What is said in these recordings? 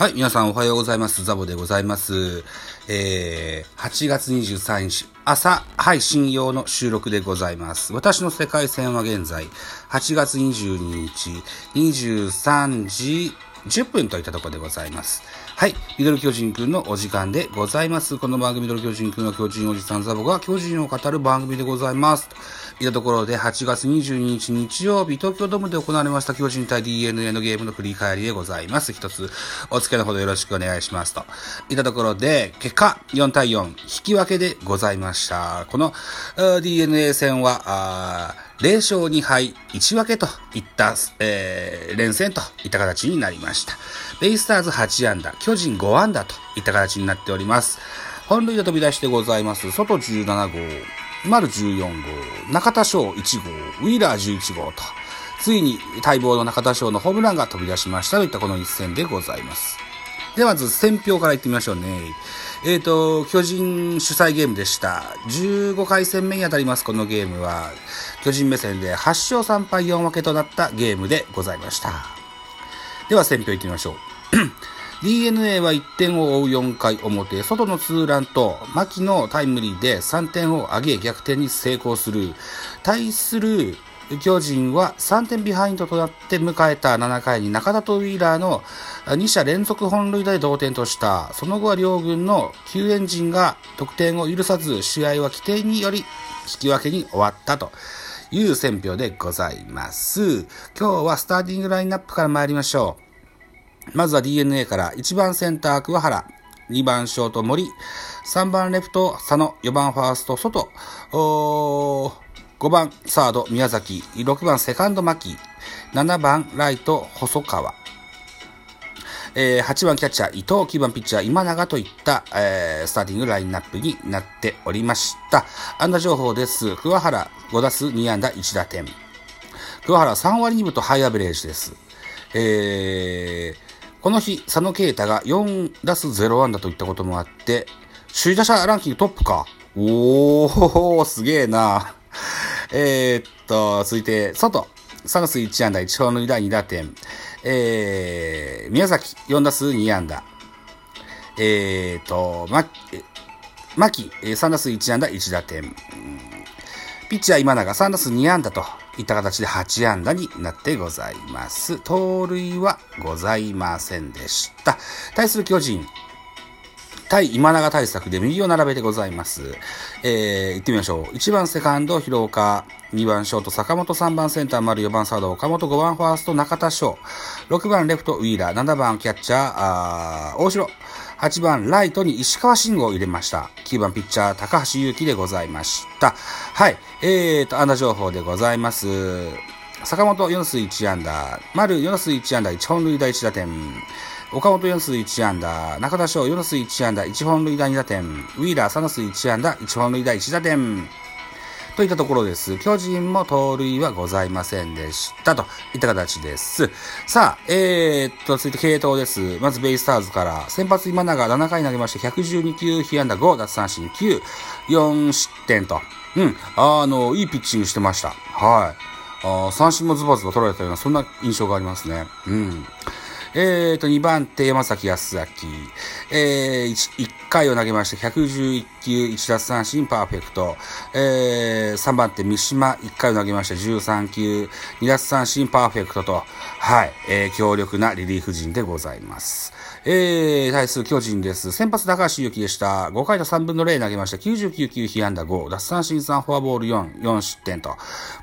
はい、皆さんおはようございます。ザボでございます。えー、8月23日、朝配信用の収録でございます。私の世界線は現在、8月22日、23時10分といったところでございます。はい。ミドル巨人くんのお時間でございます。この番組ミドル巨人くんの巨人おじさんザボが巨人を語る番組でございます。といったところで8月22日日曜日東京ドームで行われました巨人対 DNA のゲームの振り返りでございます。一つお付き合いのほどよろしくお願いしますと。いったところで結果4対4引き分けでございました。この DNA 戦は0勝2敗1分けといった、えー、連戦といった形になりました。ベイスターズ8安打、巨人5安打といった形になっております。本塁で飛び出してございます。外17号、丸14号、中田翔1号、ウィーラー11号と、ついに待望の中田翔のホームランが飛び出しましたといったこの一戦でございます。ではまず戦評からいってみましょうね。えっ、ー、と、巨人主催ゲームでした。15回戦目に当たりますこのゲームは、巨人目線で8勝3敗4分けとなったゲームでございました。では戦評いってみましょう。DNA は1点を追う4回表、外のツーランと牧のタイムリーで3点を上げ逆転に成功する。対する巨人は3点ビハインドとなって迎えた7回に中田とウィーラーの2者連続本塁打で同点とした。その後は両軍の救援陣が得点を許さず、試合は規定により引き分けに終わったという選評でございます。今日はスターティングラインナップから参りましょう。まずは DNA から1番センター桑原、2番ショート森、3番レフト佐野、4番ファースト外、5番サード宮崎、6番セカンド牧、7番ライト細川、えー、8番キャッチャー伊藤、9番ピッチャー今永といった、えー、スターティングラインナップになっておりました。安打情報です。桑原5打数2安打1打点。桑原3割2分とハイアベレージです。えー、この日、佐野啓太が4打数0安打といったこともあって、首位打者ランキングトップか。おー、すげえな。えー、っと、続いて、外。3打数1安打、1本塁打2打点。えー、宮崎4打数2安打。えー、っと、ま、牧3打数1安打1打点。ピッチャー今永3打数2安打といった形で8安打になってございます。盗塁はございませんでした。対する巨人、対今永対策で右を並べてございます。えー、行ってみましょう。1番セカンド、広岡。2番ショート、坂本。3番センター、丸。4番サード、岡本。5番ファースト、中田翔。6番レフト、ウィーラー。7番キャッチャー、あー大城。8番ライトに石川慎吾を入れました。9番ピッチャー、高橋祐希でございました。はい。えーと、安打情報でございます。坂本4数1安打、丸4数1安打、1本塁打1打点。岡本4数1安打、中田翔4数1安打、1本塁打2打点、ウィーラー3数1安打、1本塁打1打点。といったところです。巨人も盗塁はございませんでした。といった形です。さあ、えー、っと、続いて系統です。まずベイスターズから、先発今永7回投げまして、112球、被安打5、奪三振9、4失点と。うん、あの、いいピッチングしてました。はい。あ三振もズバズバ取られたような、そんな印象がありますね。うん。えーと、2番手、山崎康明。えー1、1回を投げまして、111球、1奪三振、パーフェクト。えー、3番手、三島、1回を投げまして、13球、2奪三振、パーフェクトと、はい、えー、強力なリリーフ陣でございます。えー、対する巨人です。先発高橋幸でした。5回と3分の0投げました。99球、被安打5、奪三振3、フォアボール4、4失点と。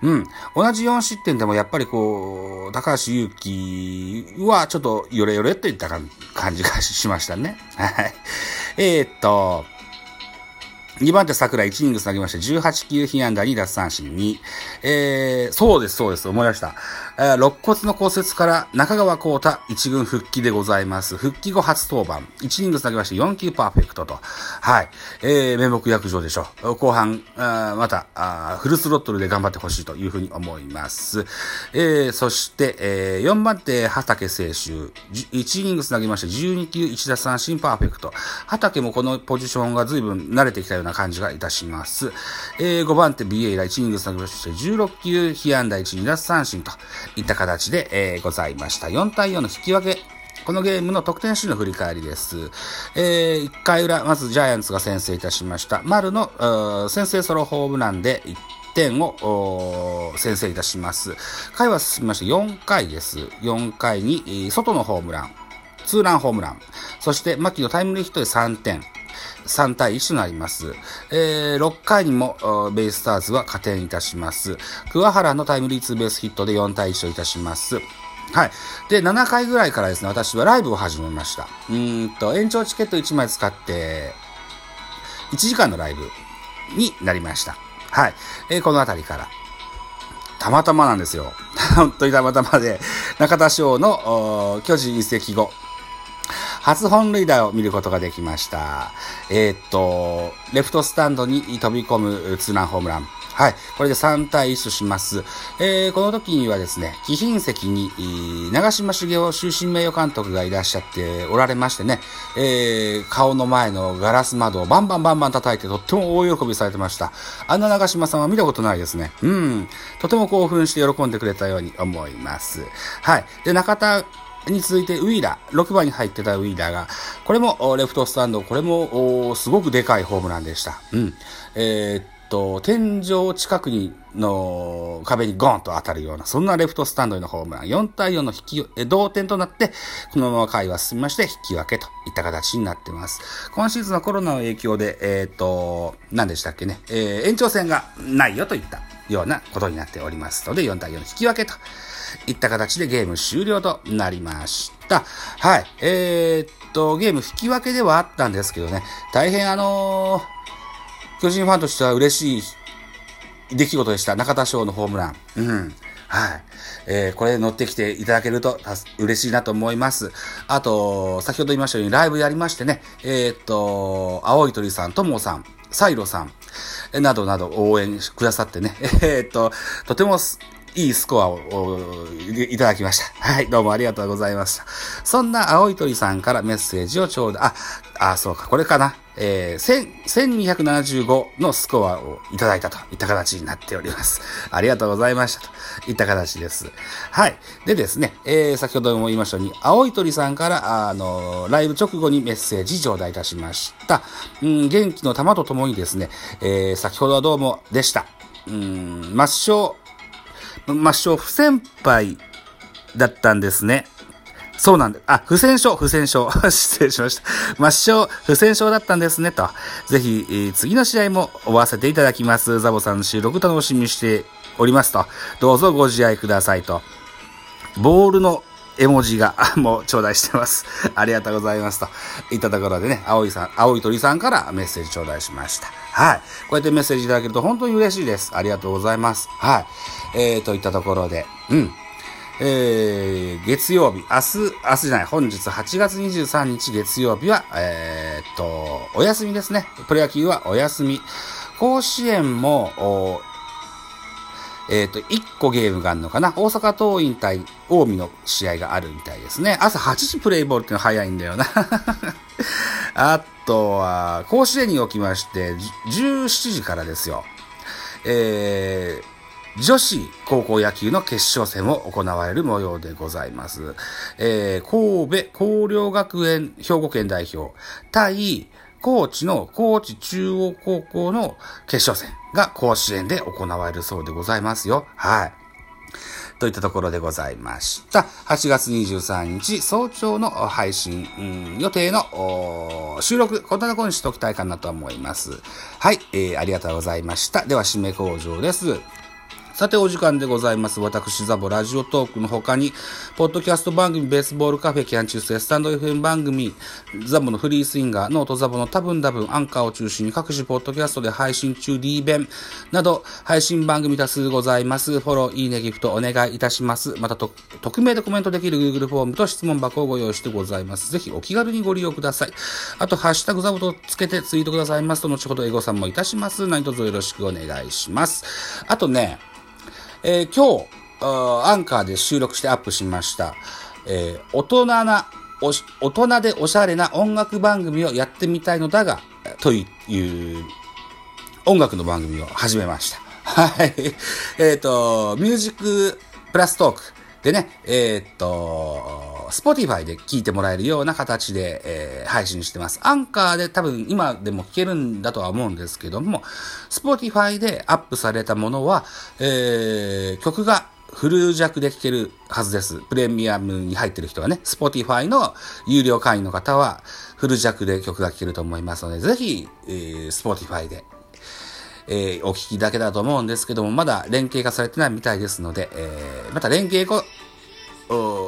うん。同じ4失点でもやっぱりこう、高橋幸はちょっとよれよれといった感じがしましたね。はい。えー、っと、2番手桜1イニング投げまして、18球被安打2奪三振2。えー、そうです、そうです、思い出した。えー、肋骨の骨折から中川幸太1軍復帰でございます。復帰後初登板。1イニング投げまして4球パーフェクトと。はい。えー、名目役場でしょう。後半、あまたあ、フルスロットルで頑張ってほしいというふうに思います。えー、そして、えー、4番手畑清修。1イニング投げまして12球1奪三振パーフェクト。畑もこのポジションが随分慣れてきたような感じがいたします。えー、5番手 BA 以来1イニング下げまして16球被安打1、2奪三振といった形で、えー、ございました。4対4の引き分けこのゲームの得点数の振り返りです。えー、1回裏、まずジャイアンツが先制いたしました。丸の先制ソロホームランで1点を先制いたします。回は進みまして4回です。4回に外のホームラン、ツーランホームラン、そして牧のタイムリーヒットで3点。3対1となります。えー、6回にもベイスターズは加点いたします。桑原のタイムリーツーベースヒットで4対1といたします。はい。で、7回ぐらいからですね、私はライブを始めました。うんと、延長チケット1枚使って、1時間のライブになりました。はい。えー、この辺りから。たまたまなんですよ。本当にたまたまで、中田翔の巨人移籍後、初本塁打を見ることができました。えー、っと、レフトスタンドに飛び込むツーランホームラン。はい。これで3対1します。えー、この時にはですね、貴賓席に、長島茂雄終身名誉監督がいらっしゃっておられましてね、えー、顔の前のガラス窓をバンバンバンバン叩いてとっても大喜びされてました。あんな長島さんは見たことないですね。うん。とても興奮して喜んでくれたように思います。はい。で、中田に続いてウィーラー、6番に入ってたウィーラーが、これもレフトスタンド、これもすごくでかいホームランでした。うん。えー、っと、天井近くにの壁にゴーンと当たるような、そんなレフトスタンドへのホームラン、4対4の引き、同点となって、このまま回は進みまして、引き分けといった形になってます。今シーズンはコロナの影響で、えっ、と、何でしたっけね、えー、延長戦がないよといったようなことになっておりますので、4対4の引き分けといった形でゲーム終了となりました。はい。えー、っと、ゲーム引き分けではあったんですけどね、大変あのー、巨人ファンとしては嬉しい出来事でした。中田翔のホームラン。うん。はい。えー、これ乗ってきていただけると嬉しいなと思います。あと、先ほど言いましたようにライブやりましてね、えー、っと、青い鳥さん、ともさん、サイロさん、などなど応援くださってね、えー、っと、とてもいいスコアをいただきました。はい、どうもありがとうございました。そんな青い鳥さんからメッセージをちょうど、あ、あ、そうか、これかな。えー、1275のスコアをいただいたといった形になっております。ありがとうございましたといった形です。はい。でですね、えー、先ほども言いましたように、青い鳥さんから、あの、ライブ直後にメッセージ頂戴いたしました。うん、元気の玉とともにですね、えー、先ほどはどうもでした。うん、抹消まあ、不先輩だったんですね。そうなんで、あ、不戦勝、不戦勝。失礼しました。抹消、不戦勝だったんですね、と。ぜひ、えー、次の試合も終わせていただきます。ザボさんの収録楽しみにしておりますと。どうぞご自愛くださいと。ボールの絵文字が、もう頂戴してます。ありがとうございます。といったところでね、青いさん、青い鳥さんからメッセージ頂戴しました。はい。こうやってメッセージいただけると本当に嬉しいです。ありがとうございます。はい。えー、といったところで、うん。えー、月曜日、明日、明日じゃない、本日8月23日月曜日は、えー、っと、お休みですね。プロ野球はお休み。甲子園も、えっ、ー、と、1個ゲームがあるのかな大阪桐蔭対近江の試合があるみたいですね。朝8時プレイボールっていうの早いんだよな。あ っとは、甲子園におきまして、17時からですよ。えー、女子高校野球の決勝戦を行われる模様でございます。えー、神戸高陵学園兵庫県代表対高知の高知中央高校の決勝戦が甲子園で行われるそうでございますよ。はい。といったところでございました。8月23日早朝の配信、うん、予定の収録、こんなところにしときたいかなと思います。はい、えー、ありがとうございました。では、締め工場です。さてお時間でございます。私、ザボラジオトークの他に、ポッドキャスト番組、ベースボールカフェ、キャン中世、スタンド FM 番組、ザボのフリースインガー、ノートザボの多分多分、アンカーを中心に各種ポッドキャストで配信中、D 弁など、配信番組多数ございます。フォロー、いいね、ギフトお願いいたします。また、匿名でコメントできる Google フォームと質問箱をご用意してございます。ぜひお気軽にご利用ください。あと、ハッシュタグザボとつけてツイートくださいますと、後ほどエゴさんもいたします。何卒よろしくお願いします。あとね、えー、今日アンカーで収録してアップしました、えー、大人な大人でおしゃれな音楽番組をやってみたいのだが、という音楽の番組を始めました。はい。えっ、ー、と、ミュージックプラストークでね、えっ、ー、と、Spotify で聞いてもらえるような形で、えー、配信してます。アンカーで多分今でも聞けるんだとは思うんですけども、Spotify でアップされたものは、えー、曲がフル弱で聴けるはずです。プレミアムに入ってる人はね、Spotify の有料会員の方はフル弱で曲が聴けると思いますので、ぜひ、えー、Spotify で、えー、お聴きだけだと思うんですけども、まだ連携がされてないみたいですので、えー、また連携後、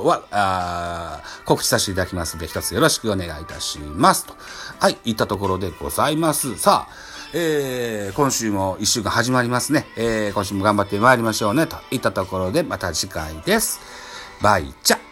は、あ告知させていただきますので、一つよろしくお願いいたします。と。はい、いったところでございます。さあ、えー、今週も一週間始まりますね。えー、今週も頑張って参りましょうね。といったところで、また次回です。バイチャ